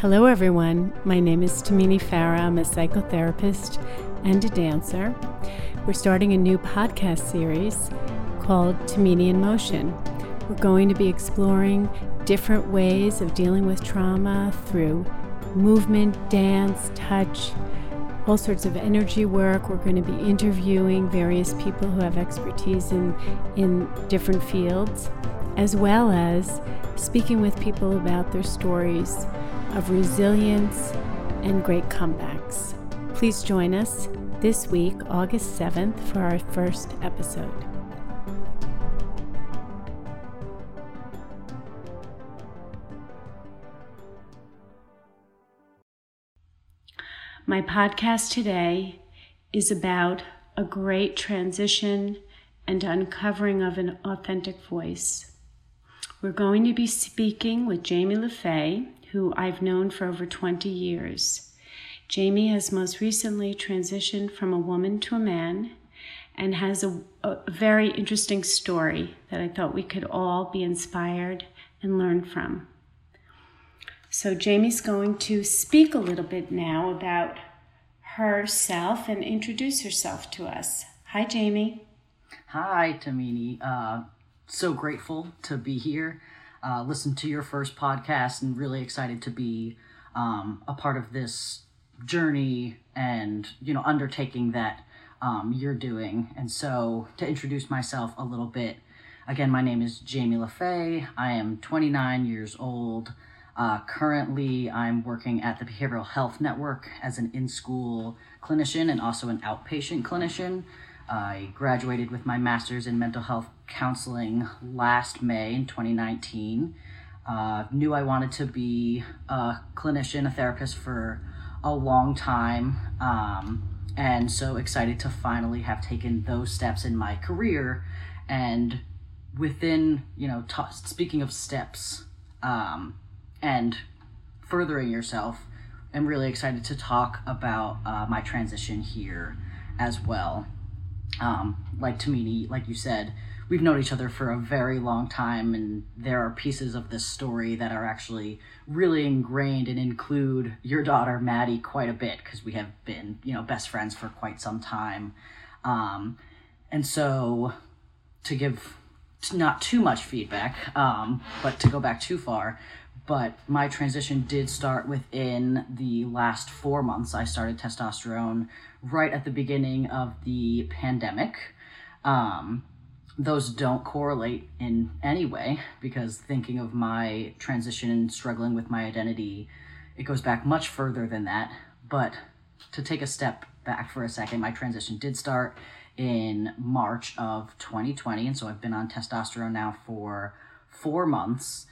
Hello, everyone. My name is Tamini Farah. I'm a psychotherapist and a dancer. We're starting a new podcast series called Tamini in Motion. We're going to be exploring different ways of dealing with trauma through movement, dance, touch, all sorts of energy work. We're going to be interviewing various people who have expertise in, in different fields, as well as speaking with people about their stories of resilience and great comebacks. Please join us this week, August 7th, for our first episode. My podcast today is about a great transition and uncovering of an authentic voice. We're going to be speaking with Jamie LaFay, who I've known for over 20 years. Jamie has most recently transitioned from a woman to a man and has a, a, very interesting story that I thought we could all be inspired and learn from. So, Jamie's going to speak a little bit now about herself and introduce herself to us. Hi, Jamie. Hi, Tamini. Uh, so grateful to be here uh, listened to your first podcast and really excited to be um, a part of this journey and you know undertaking that um, you're doing. And so to introduce myself a little bit, again, my name is Jamie LaFay. I am 29 years old. Uh, currently, I'm working at the Behavioral Health Network as an in school clinician and also an outpatient clinician. I graduated with my master's in mental health counseling last May in 2019. Uh, knew I wanted to be a clinician, a therapist for a long time. Um, and so excited to finally have taken those steps in my career. And within, you know, t- speaking of steps um, and furthering yourself, I'm really excited to talk about uh, my transition here as well. Um, like Tamini, like you said, we've known each other for a very long time, and there are pieces of this story that are actually really ingrained and include your daughter Maddie quite a bit because we have been, you know, best friends for quite some time. Um, and so, to give not too much feedback, um, but to go back too far, but my transition did start within the last four months. I started testosterone right at the beginning of the pandemic. Um, those don't correlate in any way because thinking of my transition and struggling with my identity, it goes back much further than that. But to take a step back for a second, my transition did start in March of 2020. And so I've been on testosterone now for four months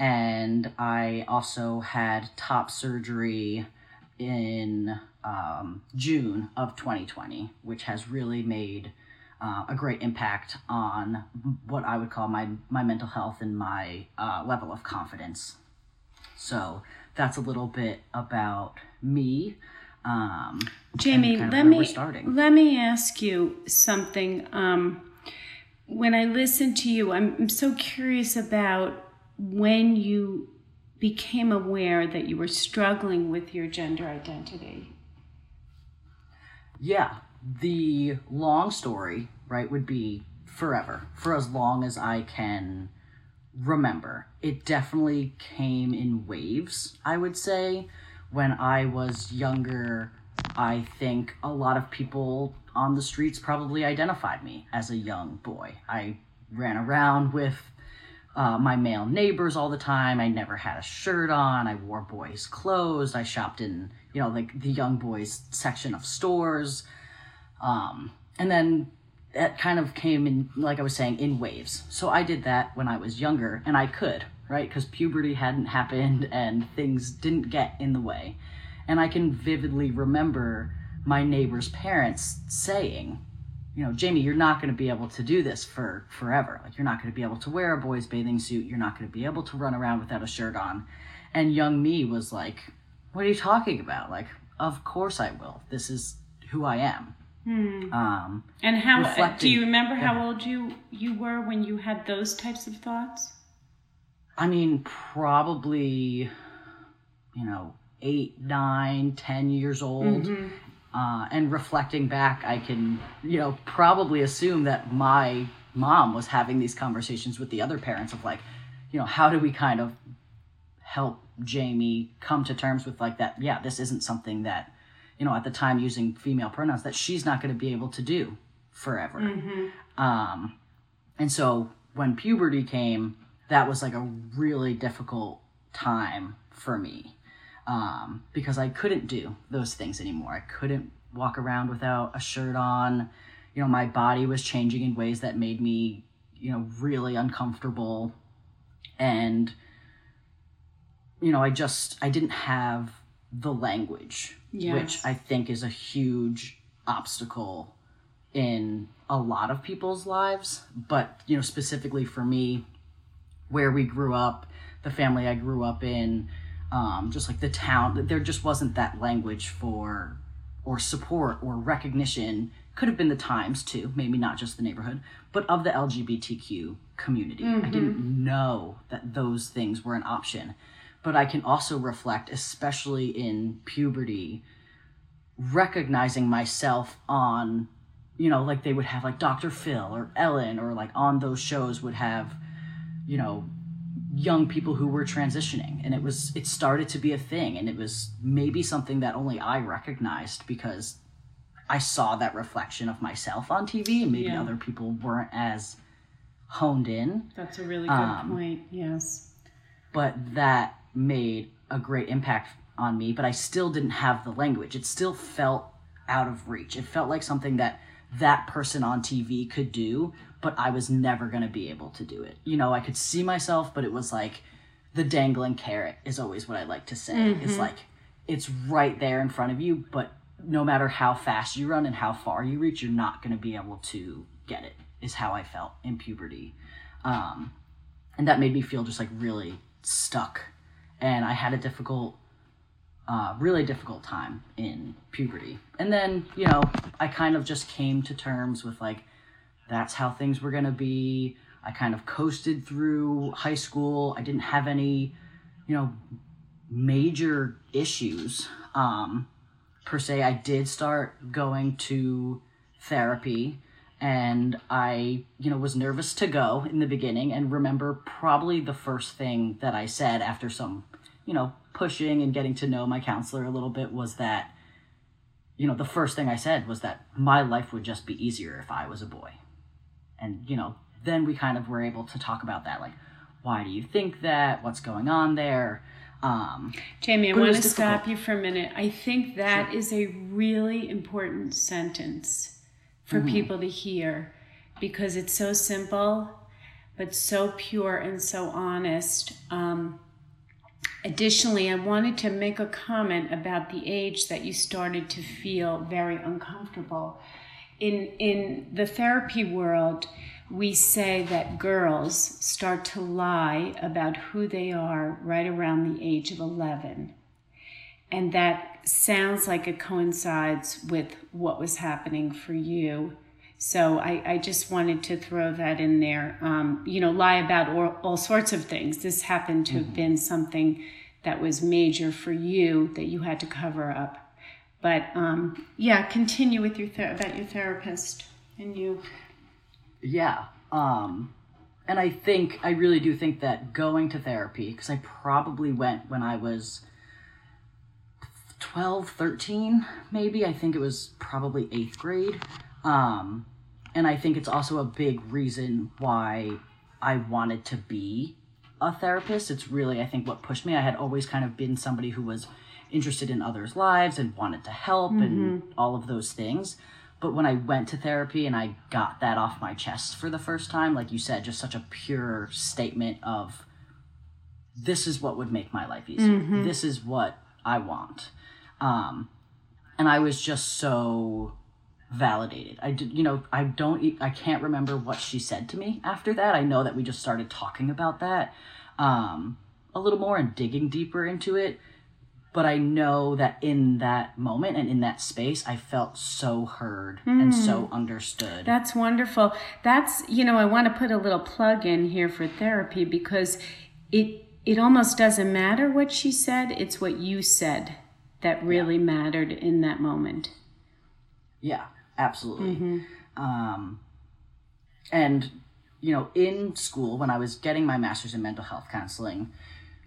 and I also had top surgery in um, June of 2020, which has really made uh, a great impact on what I would call my my mental health and my uh, level of confidence. So that's a little bit about me. Um, Jamie, let me let me ask you something. Um, when I listen to you, I'm, I'm so curious about when you became aware that you were struggling with your gender identity? Yeah, the long story, right, would be forever, for as long as I can remember. It definitely came in waves, I would say. When I was younger, I think a lot of people on the streets probably identified me as a young boy. I ran around with uh, my male neighbors all the time. I never had a shirt on. I wore boys' clothes. I shopped in, you know, like the young boys section of stores. Um, and then that kind of came in, like I was saying, in waves. So I did that when I was younger, and I could, right? Because puberty hadn't happened and things didn't get in the way. And I can vividly remember my neighbor's parents saying, you know, Jamie, you're not going to be able to do this for forever. Like, you're not going to be able to wear a boy's bathing suit. You're not going to be able to run around without a shirt on. And young me was like, what are you talking about? Like, of course I will. This is who I am. Hmm. Um, and how do you remember how old you you were when you had those types of thoughts? I mean, probably you know, eight, nine, ten years old. Uh, and reflecting back, I can, you know, probably assume that my mom was having these conversations with the other parents of like, you know, how do we kind of help Jamie come to terms with like that? Yeah, this isn't something that, you know, at the time using female pronouns that she's not going to be able to do forever. Um, and so when puberty came, that was like a really difficult time for me um, because I couldn't do those things anymore. I couldn't walk around without a shirt on. You know, my body was changing in ways that made me, you know, really uncomfortable. And, you know, I just, I didn't have the language, which I think is a huge obstacle in a lot of people's lives. But, you know, specifically for me, where we grew up, the family I grew up in, um, just like the town, there just wasn't that language for or support or recognition. Could have been the times too, maybe not just the neighborhood, but of the LGBTQ community. I didn't know that those things were an option. But I can also reflect, especially in puberty, recognizing myself on you know like they would have like dr phil or ellen or like on those shows would have you know young people who were transitioning and it was it started to be a thing and it was maybe something that only i recognized because i saw that reflection of myself on tv and maybe Yeah. other people weren't as honed in That's a really good Um, point. Yes. but that made a great impact on me but i still didn't have the language it still felt out of reach it felt like something that that person on tv could do but i was never going to be able to do it. You know i could see myself but it was like the dangling carrot is always what i like to say. It's like it's right there in front of you but no matter how fast you run and how far you reach you're not going to be able to get it is how i felt in puberty. Um, and that made me feel just like really stuck. And i had a difficult uh, really difficult time in puberty. And then you know i kind of just came to terms with like that's how things were going to be. I kind of coasted through high school. I didn't have any you know major issues um, per se. I did start going to therapy and i you know was nervous to go in the beginning and remember probably the first thing that i said after some you know pushing and getting to know my counselor a little bit was that you know the first thing i said was that my life would just be easier if i was a boy. And you know then we kind of were able to talk about that like why do you think that? What's going on there? Um Jamie, I want to stop you for a minute. I think that is a really important sentence for people to hear because it's so simple, but so pure and so honest. Um, additionally, I wanted to make a comment about the age that you started to feel very uncomfortable. In in the therapy world, we say that girls start to lie about who they are right around the age of 11. And that sounds like it coincides with what was happening for you. So I, I just wanted to throw that in there. Um, you know, lie about all, all sorts of things. This happened to have been something that was major for you that you had to cover up. But um, yeah, continue with your ther- about your therapist and you. Yeah. Um and I think I really do think that going to therapy because I probably went when I was 12, 13 maybe. I think it was probably 8th grade. Um and I think it's also a big reason why I wanted to be a therapist. It's really I think what pushed me. I had always kind of been somebody who was interested in others' lives and wanted to help and all of those things. But when I went to therapy and I got that off my chest for the first time, like you said, just such a pure statement of this is what would make my life easier. This is what I want. Um, and I was just so validated. I did, you know, I don't, I can't remember what she said to me after that. I know that we just started talking about that um, a little more and digging deeper into it. But I know that in that moment and in that space, I felt so heard and so understood. That's wonderful. That's, you know, I want to put a little plug in here for therapy because it it almost doesn't matter what she said, it's what you said that really yeah. mattered in that moment. Yeah, absolutely. Mm-hmm. Um, and, you know, in school, when I was getting my master's in mental health counseling,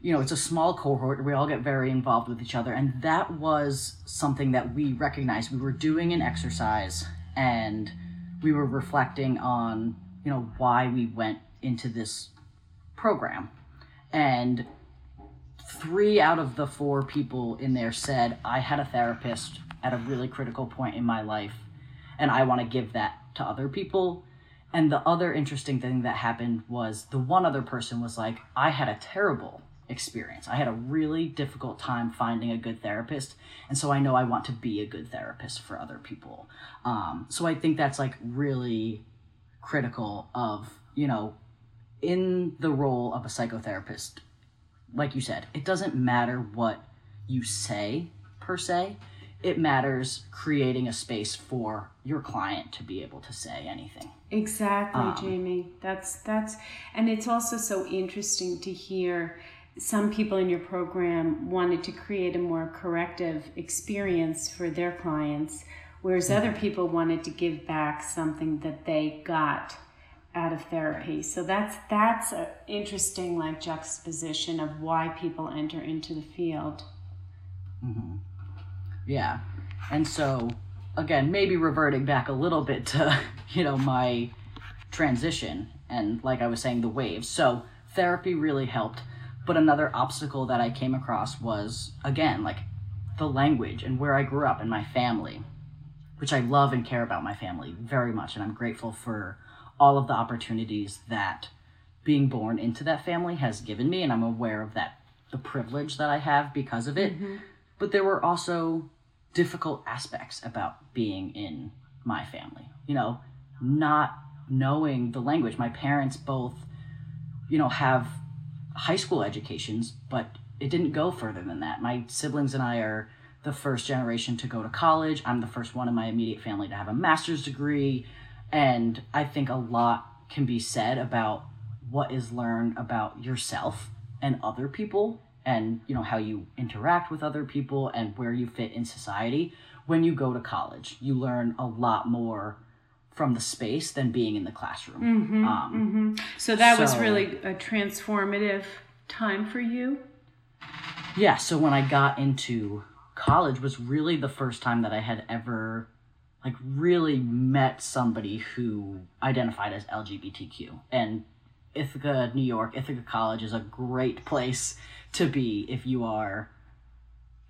you know, it's a small cohort. We all get very involved with each other. And that was something that we recognized. We were doing an exercise and we were reflecting on, you know, why we went into this program. And three out of the four people in there said, I had a therapist at a really critical point in my life, and I want to give that to other people. And the other interesting thing that happened was the one other person was like, I had a terrible experience. I had a really difficult time finding a good therapist. And so I know I want to be a good therapist for other people. Um, so I think that's like really critical of, you know, in the role of a psychotherapist, like you said, it doesn't matter what you say per se. It matters creating a space for your client to be able to say anything. Exactly, um, Jamie. That's that's and it's also so interesting to hear some people in your program wanted to create a more corrective experience for their clients, whereas mm-hmm. other people wanted to give back something that they got out of therapy. So that's that's an interesting like juxtaposition of why people enter into the field. Mm-hmm. Yeah, and so again, maybe reverting back a little bit to you know my transition and like I was saying, the waves. So therapy really helped but another obstacle that I came across was, again, like the language and where I grew up and my family, which I love and care about my family very much. And I'm grateful for all of the opportunities that being born into that family has given me. And I'm aware of that, the privilege that I have because of it. Mm-hmm. But there were also difficult aspects about being in my family. You know, not knowing the language. My parents both, you know, have high school educations, but it didn't go further than that. My siblings and I are the first generation to go to college. I'm the first one in my immediate family to have a master's degree. And I think a lot can be said about what is learned about yourself and other people and you know how you interact with other people and where you fit in society when you go to college you learn a lot more from the space than being in the classroom. Mm-hmm, um, mm-hmm. So that so, was really a transformative time for you. Yeah. So when I got into college was really the first time that I had ever like really met somebody who identified as LGBTQ and Ithaca, New York, Ithaca College is a great place to be if you are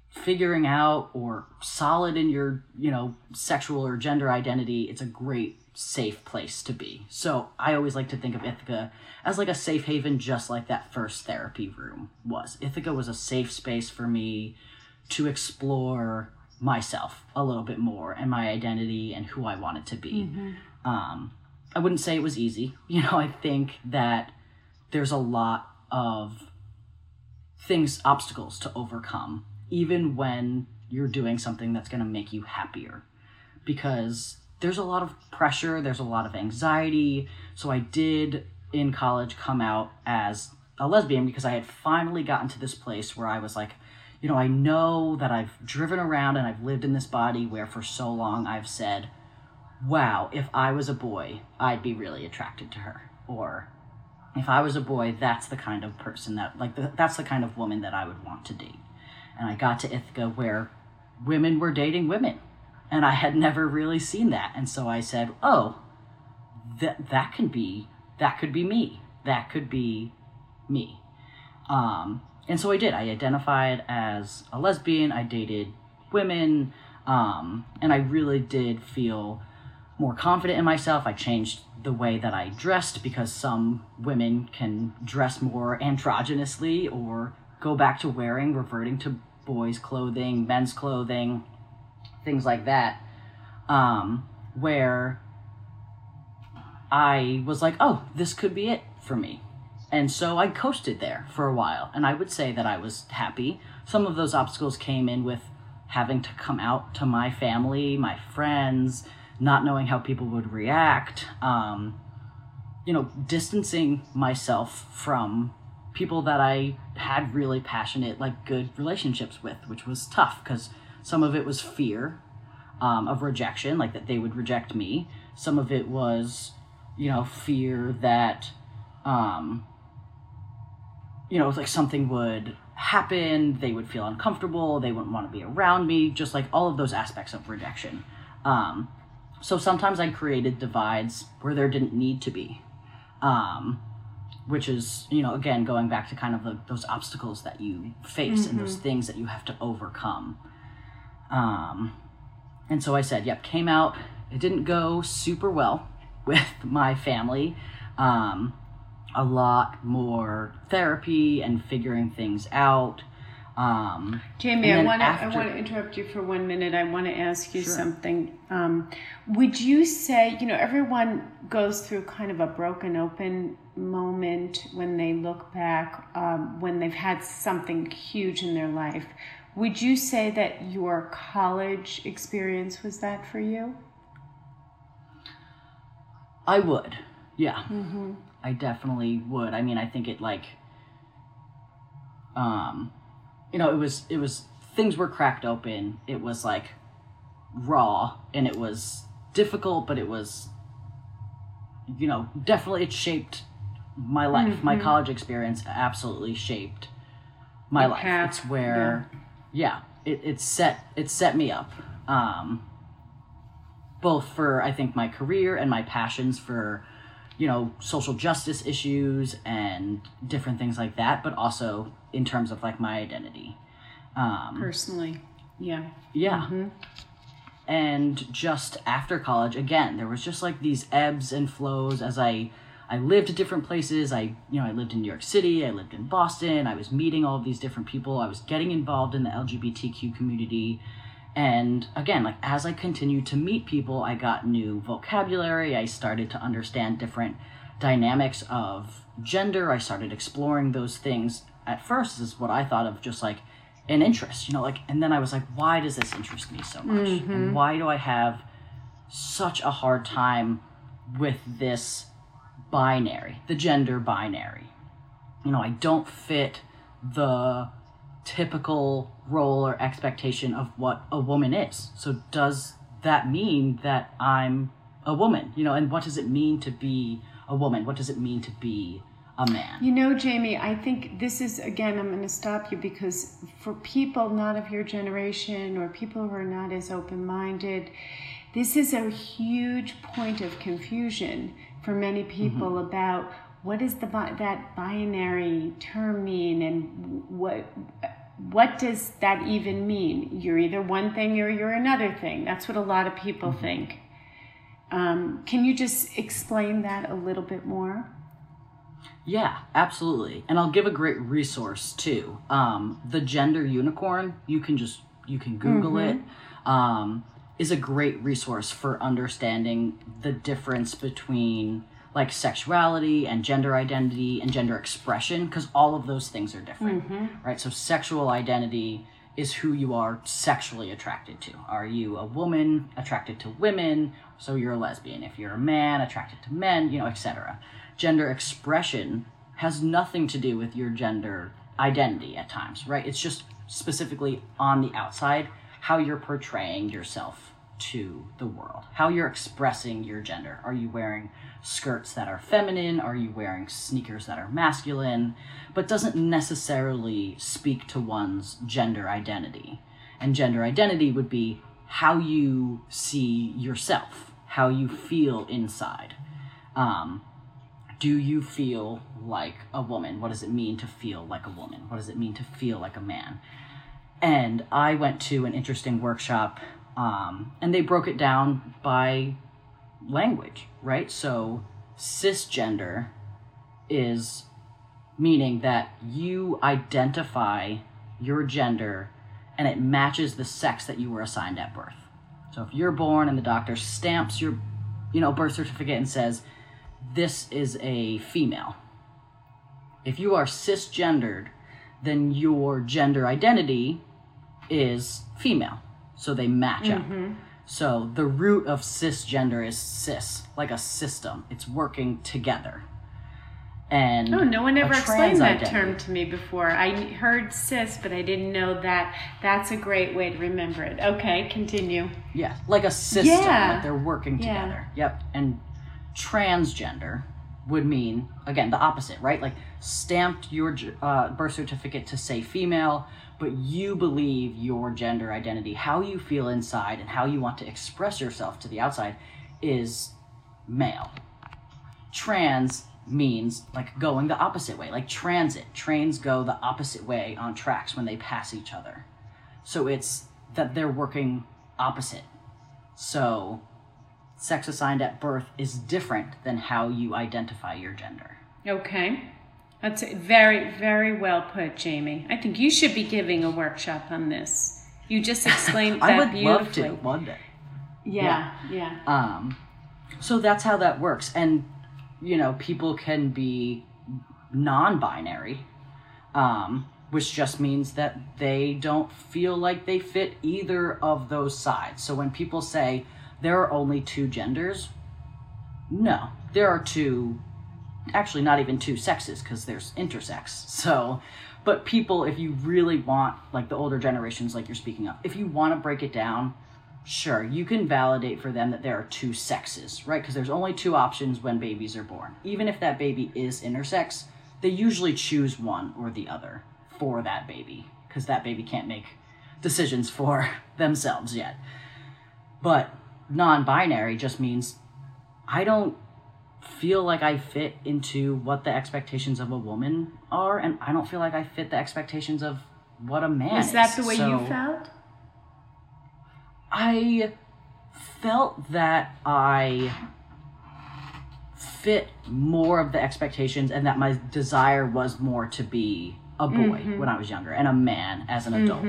figuring out or solid in your you know sexual or gender identity it's a great safe place to be. So i always like to think of ithaca as like a safe haven just like that first therapy room was. Ithaca was a safe space for me to explore myself a little bit more and my identity and who i wanted to be. Mm-hmm. um, i wouldn't say it was easy. You know i think that there's a lot of things obstacles to overcome even when you're doing something that's going to make you happier because there's a lot of pressure, there's a lot of anxiety. So I did in college come out as a lesbian because I had finally gotten to this place where I was like, you know, I know that I've driven around and I've lived in this body where for so long I've said, wow, if I was a boy, I'd be really attracted to her. Or if I was a boy, that's the kind of person that, like, the, that's the kind of woman that I would want to date and I got to Ithaca where women were dating women. And I had never really seen that. And so I said, oh, that, that can be, that could be me. That could be me. Um, and so I did. I identified as a lesbian. I dated women. Um, and I really did feel more confident in myself. I changed the way that I dressed because some women can dress more androgynously or go back to wearing, reverting to boys' clothing, men's clothing, things like that, um, where I was like, oh, this could be it for me. And so I coasted there for a while, and I would say that I was happy. Some of those obstacles came in with having to come out to my family, my friends, not knowing how people would react, um, you know, distancing myself from people that I had really passionate, like good relationships with, which was tough because some of it was fear um, of rejection, like that they would reject me. Some of it was, you know, fear that, um, you know, like something would happen, they would feel uncomfortable, they wouldn't want to be around me, just like all of those aspects of rejection. Um, so sometimes I created divides where there didn't need to be. Um, which is, you know, again, going back to kind of the, those obstacles that you face mm-hmm. and those mm-hmm. things that you have to overcome. Um, and so I said, yep, came out. It didn't go super well with my family. Um, a lot more therapy and figuring things out. Um, Jamie, I want to after... I want to interrupt you for one minute. I want to ask you sure. something. Um, would you say you know everyone goes through kind of a broken open moment when they look back um, when they've had something huge in their life? Would you say that your college experience was that for you? I would. Yeah. Mm-hmm. I definitely would. I mean, I think it like um you know, it was it was things were cracked open. It was like raw and it was difficult, but it was you know, definitely it shaped my life. Mm-hmm. My college experience absolutely shaped my life. It's where yeah, yeah it, it set it set me up. Um both for I think my career and my passions for you know social justice issues and different things like that but also in terms of like my identity. Um, personally. Yeah. Yeah. Mm-hmm. and just after college again there was just like these ebbs and flows as i i lived at different places. I you know i lived in new york city. I lived in boston. I was meeting all of these different people. I was getting involved in the lgbtq community and again, like as I continued to meet people, I got new vocabulary. I started to understand different dynamics of gender. I started exploring those things. At first, is what I thought of just like an interest, you know, like, and then I was like, why does this interest me so much? Mm-hmm. And why do I have such a hard time with this binary, the gender binary? You know, I don't fit the typical role or expectation of what a woman is. So does that mean that I'm a woman? You know, and what does it mean to be a woman? What does it mean to be a man? You know, Jamie, I think this is again I'm going to stop you because for people not of your generation or people who are not as open-minded, this is a huge point of confusion for many people mm-hmm. about what does the that binary term mean and what what does that even mean? You're either one thing or you're another thing. That's what a lot of people mm-hmm. think. Um, can you just explain that a little bit more? Yeah absolutely. And i'll give a great resource too. Um, the gender unicorn you can just you can google mm-hmm. it um, is a great resource for understanding the difference between like sexuality and gender identity and gender expression because all of those things are different mm-hmm. right? So sexual identity is who you are sexually attracted to. Are you a woman attracted to women? So you're a lesbian. If you're a man attracted to men you know etc gender expression has nothing to do with your gender identity at times right? It's just specifically on the outside how you're portraying yourself to the world how you're expressing your gender are you wearing skirts that are feminine? Are you wearing sneakers that are masculine? But doesn't necessarily speak to one's gender identity. And gender identity would be how you see yourself, how you feel inside. Um, do you feel like a woman? What does it mean to feel like a woman? What does it mean to feel like a man? And I went to an interesting workshop, um, and they broke it down by language, right? So cisgender is meaning that you identify your gender and it matches the sex that you were assigned at birth. So if you're born and the doctor stamps your you know birth certificate and says this is a female. If you are cisgendered, then your gender identity is female. So they match mm-hmm. up. So the root of cisgender is cis, like a system. It's working together. and Oh, no one ever explained that identity. term to me before. I heard cis, but I didn't know that. That's a great way to remember it. Okay, continue. Yeah, like a system, Yeah. like they're working together. Yeah. Yep. And transgender would mean again the opposite, right? Like stamped your uh, birth certificate to say female, but you believe your gender identity, how you feel inside, and how you want to express yourself to the outside, is male. Trans means like going the opposite way, like transit. Trains go the opposite way on tracks when they pass each other. So it's that they're working opposite. So sex assigned at birth is different than how you identify your gender. Okay. That's very, very well put, Jamie. I think you should be giving a workshop on this. You just explained that beautifully. I would love to one day. Yeah, yeah. Um, so that's how that works. And, you know, people can be non binary, um, which just means that they don't feel like they fit either of those sides. So when people say there are only two genders, no, there are two, actually, not even two sexes because there's intersex. So, but people, if you really want, like the older generations, like you're speaking of, if you want to break it down, Sure, you can validate for them that there are two sexes, right? Because there's only two options when babies are born. Even if that baby is intersex, they usually choose one or the other for that baby, because that baby can't make decisions for themselves yet. But non binary just means I don't feel like I fit into what the expectations of a woman are, and I don't feel like I fit the expectations of what a man is. Is that the way you felt? I felt that I fit more of the expectations and that my desire was more to be a boy when I was younger and a man as an adult.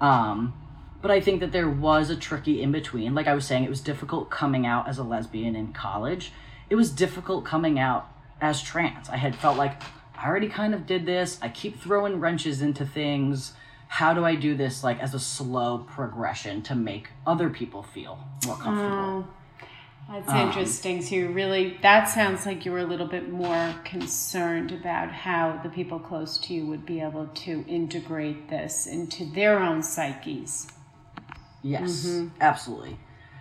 Um, but I think that there was a tricky in between. Like I was saying, it was difficult coming out as a lesbian in college. It was difficult coming out as trans. I had felt like I already kind of did this. I keep throwing wrenches into things. How do I do this like as a slow progression to make other people feel more comfortable? Oh, that's Um, interesting. So you really, that sounds like you were a little bit more concerned about how the people close to you would be able to integrate this into their own psyches. Yes, absolutely.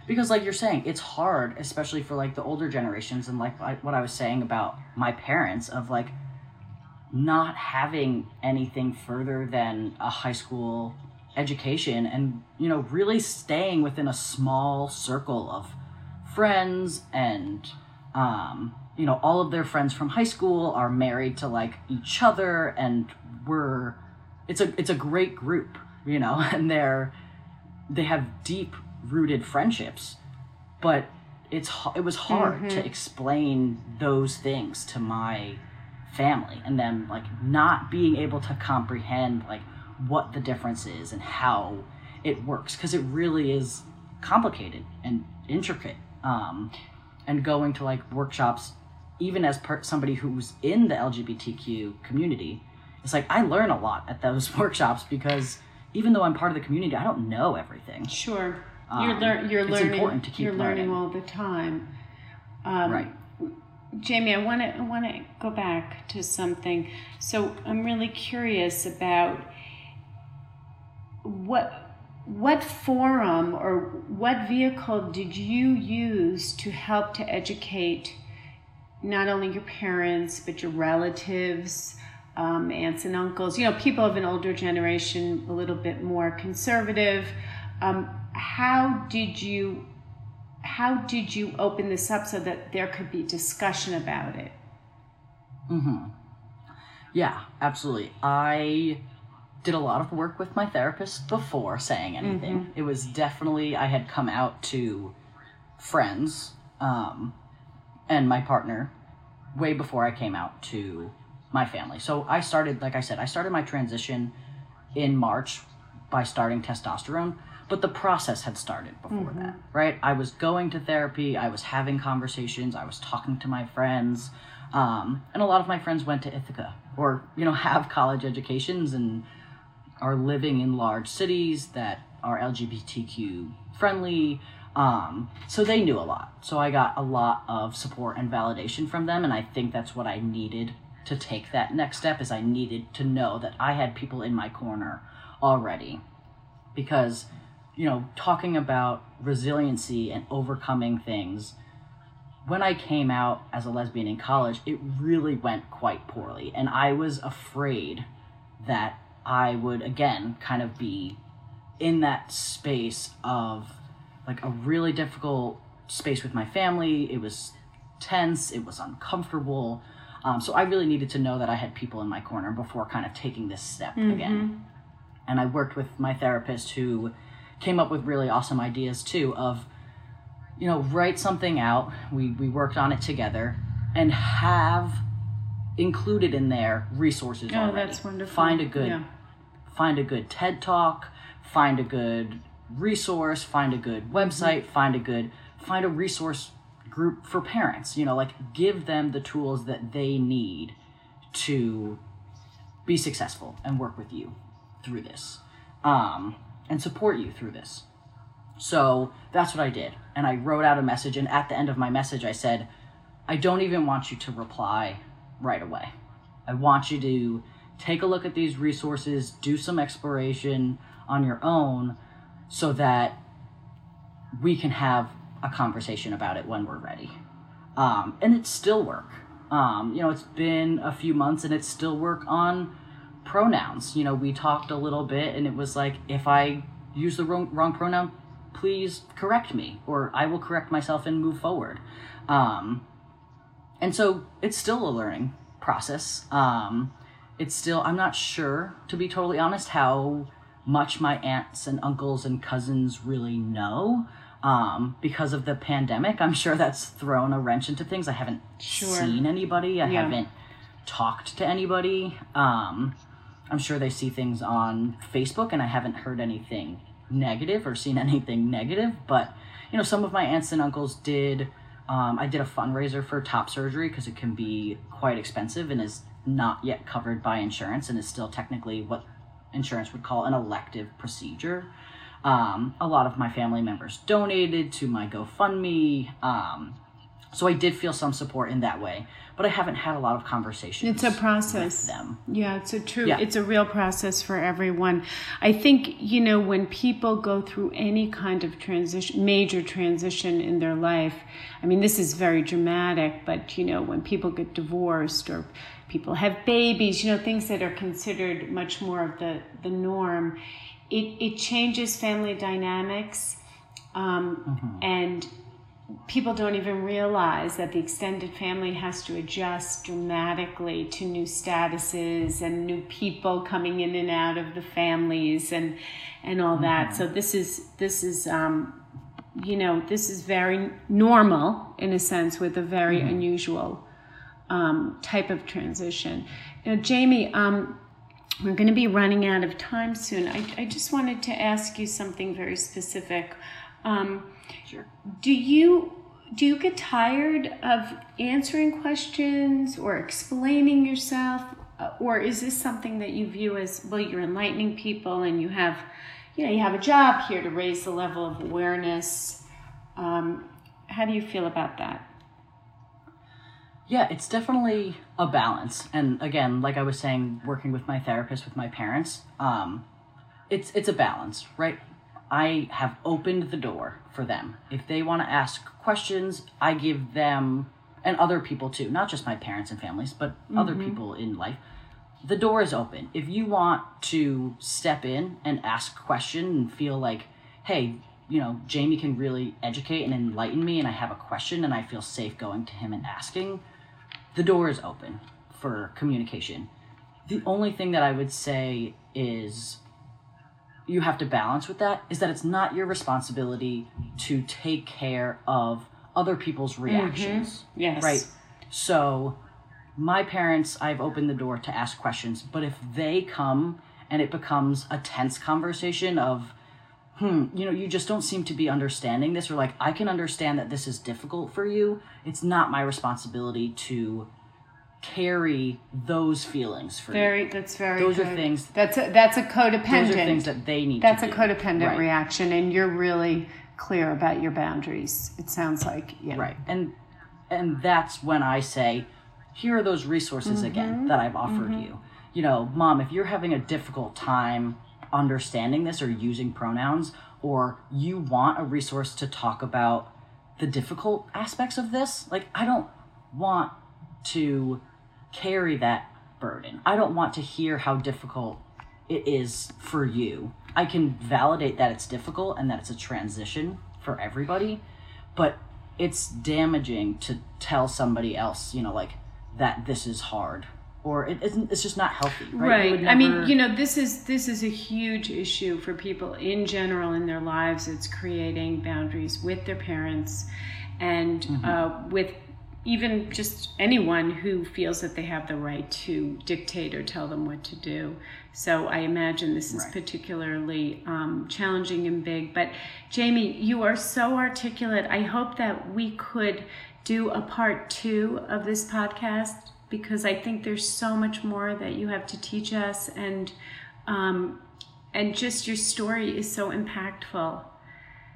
Because, like you're saying, it's hard, especially for like the older generations, and like I, what I was saying about my parents of like not having anything further than a high school education, and you know, really staying within a small circle of friends, and um, you know, all of their friends from high school are married to like each other, and we're it's a it's a great group, you know, and they're they have deep rooted friendships but it's it was hard to explain those things to my family and them like not being able to comprehend like what the difference is and how it works because it really is complicated and intricate um and going to like workshops even as per- somebody who's in the lgbtq community it's like i learn a lot at those workshops because even though i'm part of the community i don't know everything Sure. You're Um, lear- you're it's learning. important to keep you're learning learning. all the time. Um, right Jamie, I want to I want to go back to something. So I'm really curious about what what forum or what vehicle did you use to help to educate not only your parents but your relatives, um, aunts and uncles. You know, people of an older generation, a little bit more conservative. Um, how did you how did you open this up so that there could be discussion about it? Yeah, absolutely. I did a lot of work with my therapist before saying anything. It was definitely I had come out to friends um, and my partner way before I came out to my family. So I started, like I said, I started my transition in March by starting testosterone, but the process had started before that, right? I was going to therapy, I was having conversations, I was talking to my friends, um, and a lot of my friends went to Ithaca or, you know, have college educations and are living in large cities that are LGBTQ friendly. Um, so they knew a lot. So I got a lot of support and validation from them, and I think that's what I needed to take that next step is I needed to know that I had people in my corner already. Because, you know, talking about resiliency and overcoming things, when I came out as a lesbian in college, it really went quite poorly. And I was afraid that I would, again, kind of be in that space of like a really difficult space with my family. It was tense, it was uncomfortable. Um, so I really needed to know that I had people in my corner before kind of taking this step again. And I worked with my therapist who came up with really awesome ideas too of, you know, write something out. We, we worked on it together and have included in there resources Oh, already. that's wonderful. Find a good Yeah. find a good TED talk, find a good resource, find a good website, find a good find a resource group for parents. You know, like give them the tools that they need to be successful and work with you through this. Um, and support you through this. So that's what I did. And I wrote out a message and at the end of my message I said, I don't even want you to reply right away. I want you to take a look at these resources, do some exploration on your own so that we can have a conversation about it when we're ready. Um, and it's still work. Um, you know, it's been a few months and it's still work on pronouns. You know, we talked a little bit and it was like, if I use the wrong, wrong pronoun, please correct me or I will correct myself and move forward. Um, and so it's still a learning process. Um, it's still, I'm not sure, to be totally honest, how much my aunts and uncles and cousins really know. Um, because of the pandemic, I'm sure that's thrown a wrench into things. I haven't Sure. seen anybody. I Yeah. haven't talked to anybody. Um, I'm sure they see things on Facebook, and I haven't heard anything negative or seen anything negative. But you know, some of my aunts and uncles did. Um, I did a fundraiser for top surgery because it can be quite expensive and is not yet covered by insurance and is still technically what insurance would call an elective procedure. Um, a lot of my family members donated to my GoFundMe. Um, so I did feel some support in that way, but I haven't had a lot of conversations. It's a process. with them. Yeah, it's a true, Yeah. it's a real process for everyone. I think, you know, when people go through any kind of transition, major transition in their life, I mean, this is very dramatic, but, you know, when people get divorced or people have babies, you know, things that are considered much more of the, the norm, it, it changes family dynamics. Um, And people don't even realize that the extended family has to adjust dramatically to new statuses and new people coming in and out of the families and and all that. So this is this is um you know this is very normal in a sense with a very unusual um, type of transition. Now jamie um, we're going to be running out of time soon. I, I just wanted to ask you something very specific um, Sure. do you do you get tired of answering questions or explaining yourself Uh, or is this something that you view as well you're enlightening people and you have you know you have a job here to raise the level of awareness um, how do you feel about that Yeah, it's definitely a balance. And again, like I was saying, working with my therapist, with my parents, um, it's it's a balance, right? I have opened the door for them. If they want to ask questions, I give them and other people too, not just my parents and families, but other mm-hmm. people in life. The door is open. If you want to step in and ask a question and feel like, hey, you know, Jamie can really educate and enlighten me and I have a question and I feel safe going to him and asking, the door is open for communication. The only thing that I would say is you have to balance with that is that it's not your responsibility to take care of other people's reactions. yes Right. So, my parents, I've opened the door to ask questions, but if they come and it becomes a tense conversation of, hmm, you know, you just don't seem to be understanding this, or like, I can understand that this is difficult for you, it's not my responsibility to carry those feelings for you. very that's very Those are things- that's a that's a codependent Those are things that they need that's a do. codependent Right. reaction and you're really clear about your boundaries it sounds like yeah Right. And and that's when I say here are those resources mm-hmm. again that I've offered mm-hmm. you. You know, mom, if you're having a difficult time understanding this or using pronouns, or you want a resource to talk about the difficult aspects of this, like, I don't want to carry that burden. I don't want to hear how difficult it is for you. I can validate that it's difficult and that it's a transition for everybody, but it's damaging to tell somebody else, you know, like that this is hard or it isn't it's just not healthy, right? Right. would I mean, you know, this is this is a huge issue for people in general in their lives. It's creating boundaries with their parents and Mm-hmm. uh, with even just anyone who feels that they have the right to dictate or tell them what to do. So I imagine this is Right. particularly um, challenging and big. But Jamie, you are so articulate. I hope that we could do a part two of this podcast because I think there's so much more that you have to teach us and um, and just your story is so impactful.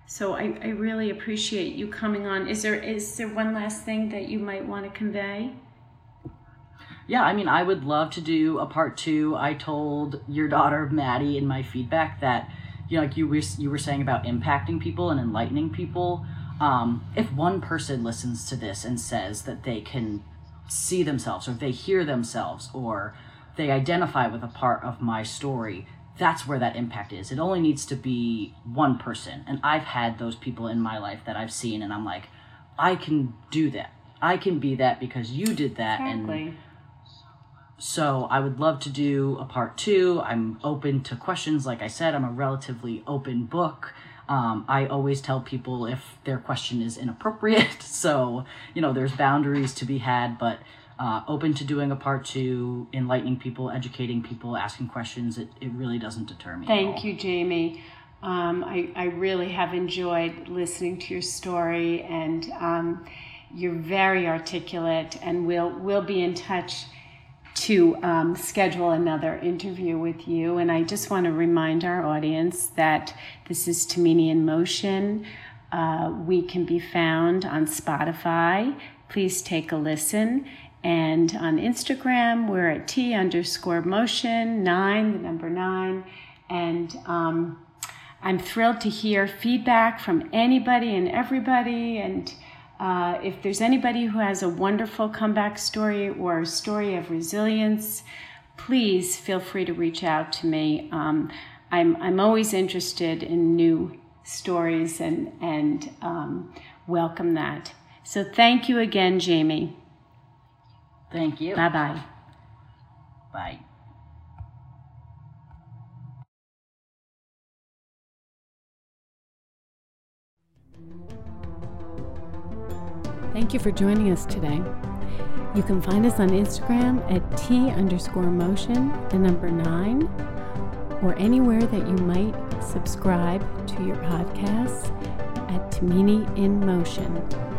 So I, I really appreciate you coming on. Is there is there one last thing that you might want to convey? Yeah, I mean, I would love to do a part two. I told your daughter Maddie in my feedback that, you know, like you were you were saying about impacting people and enlightening people. Um, if one person listens to this and says that they can see themselves, or they hear themselves, or they identify with a part of my story, that's where that impact is. It only needs to be one person, and I've had those people in my life that I've seen, and I'm like, I can do that. I can be that because you did that, and so I would love to do a part two. I'm open to questions. Like I said, I'm a relatively open book. Um, I always tell people if their question is inappropriate. So, you know, there's boundaries to be had, but uh, open to doing a part two, enlightening people, educating people, asking questions. It, it really doesn't deter me. Thank you, Jamie. Um, I, I really have enjoyed listening to your story, and um, you're very articulate. And we'll we'll be in touch to um, schedule another interview with you. And I just want to remind our audience that this is Tamini in Motion. Uh, we can be found on Spotify. Please take a listen. And on Instagram, we're at T underscore motion nine, the number nine. And um, I'm thrilled to hear feedback from anybody and everybody. And uh, if there's anybody who has a wonderful comeback story or a story of resilience, please feel free to reach out to me. Um, I'm, I'm always interested in new stories and, and um, welcome that. So thank you again, Jamie. Thank you. Bye bye. Bye. Thank you for joining us today. You can find us on Instagram at T underscore motion, the number nine, or anywhere that you might subscribe to your podcasts at Tamini in Motion.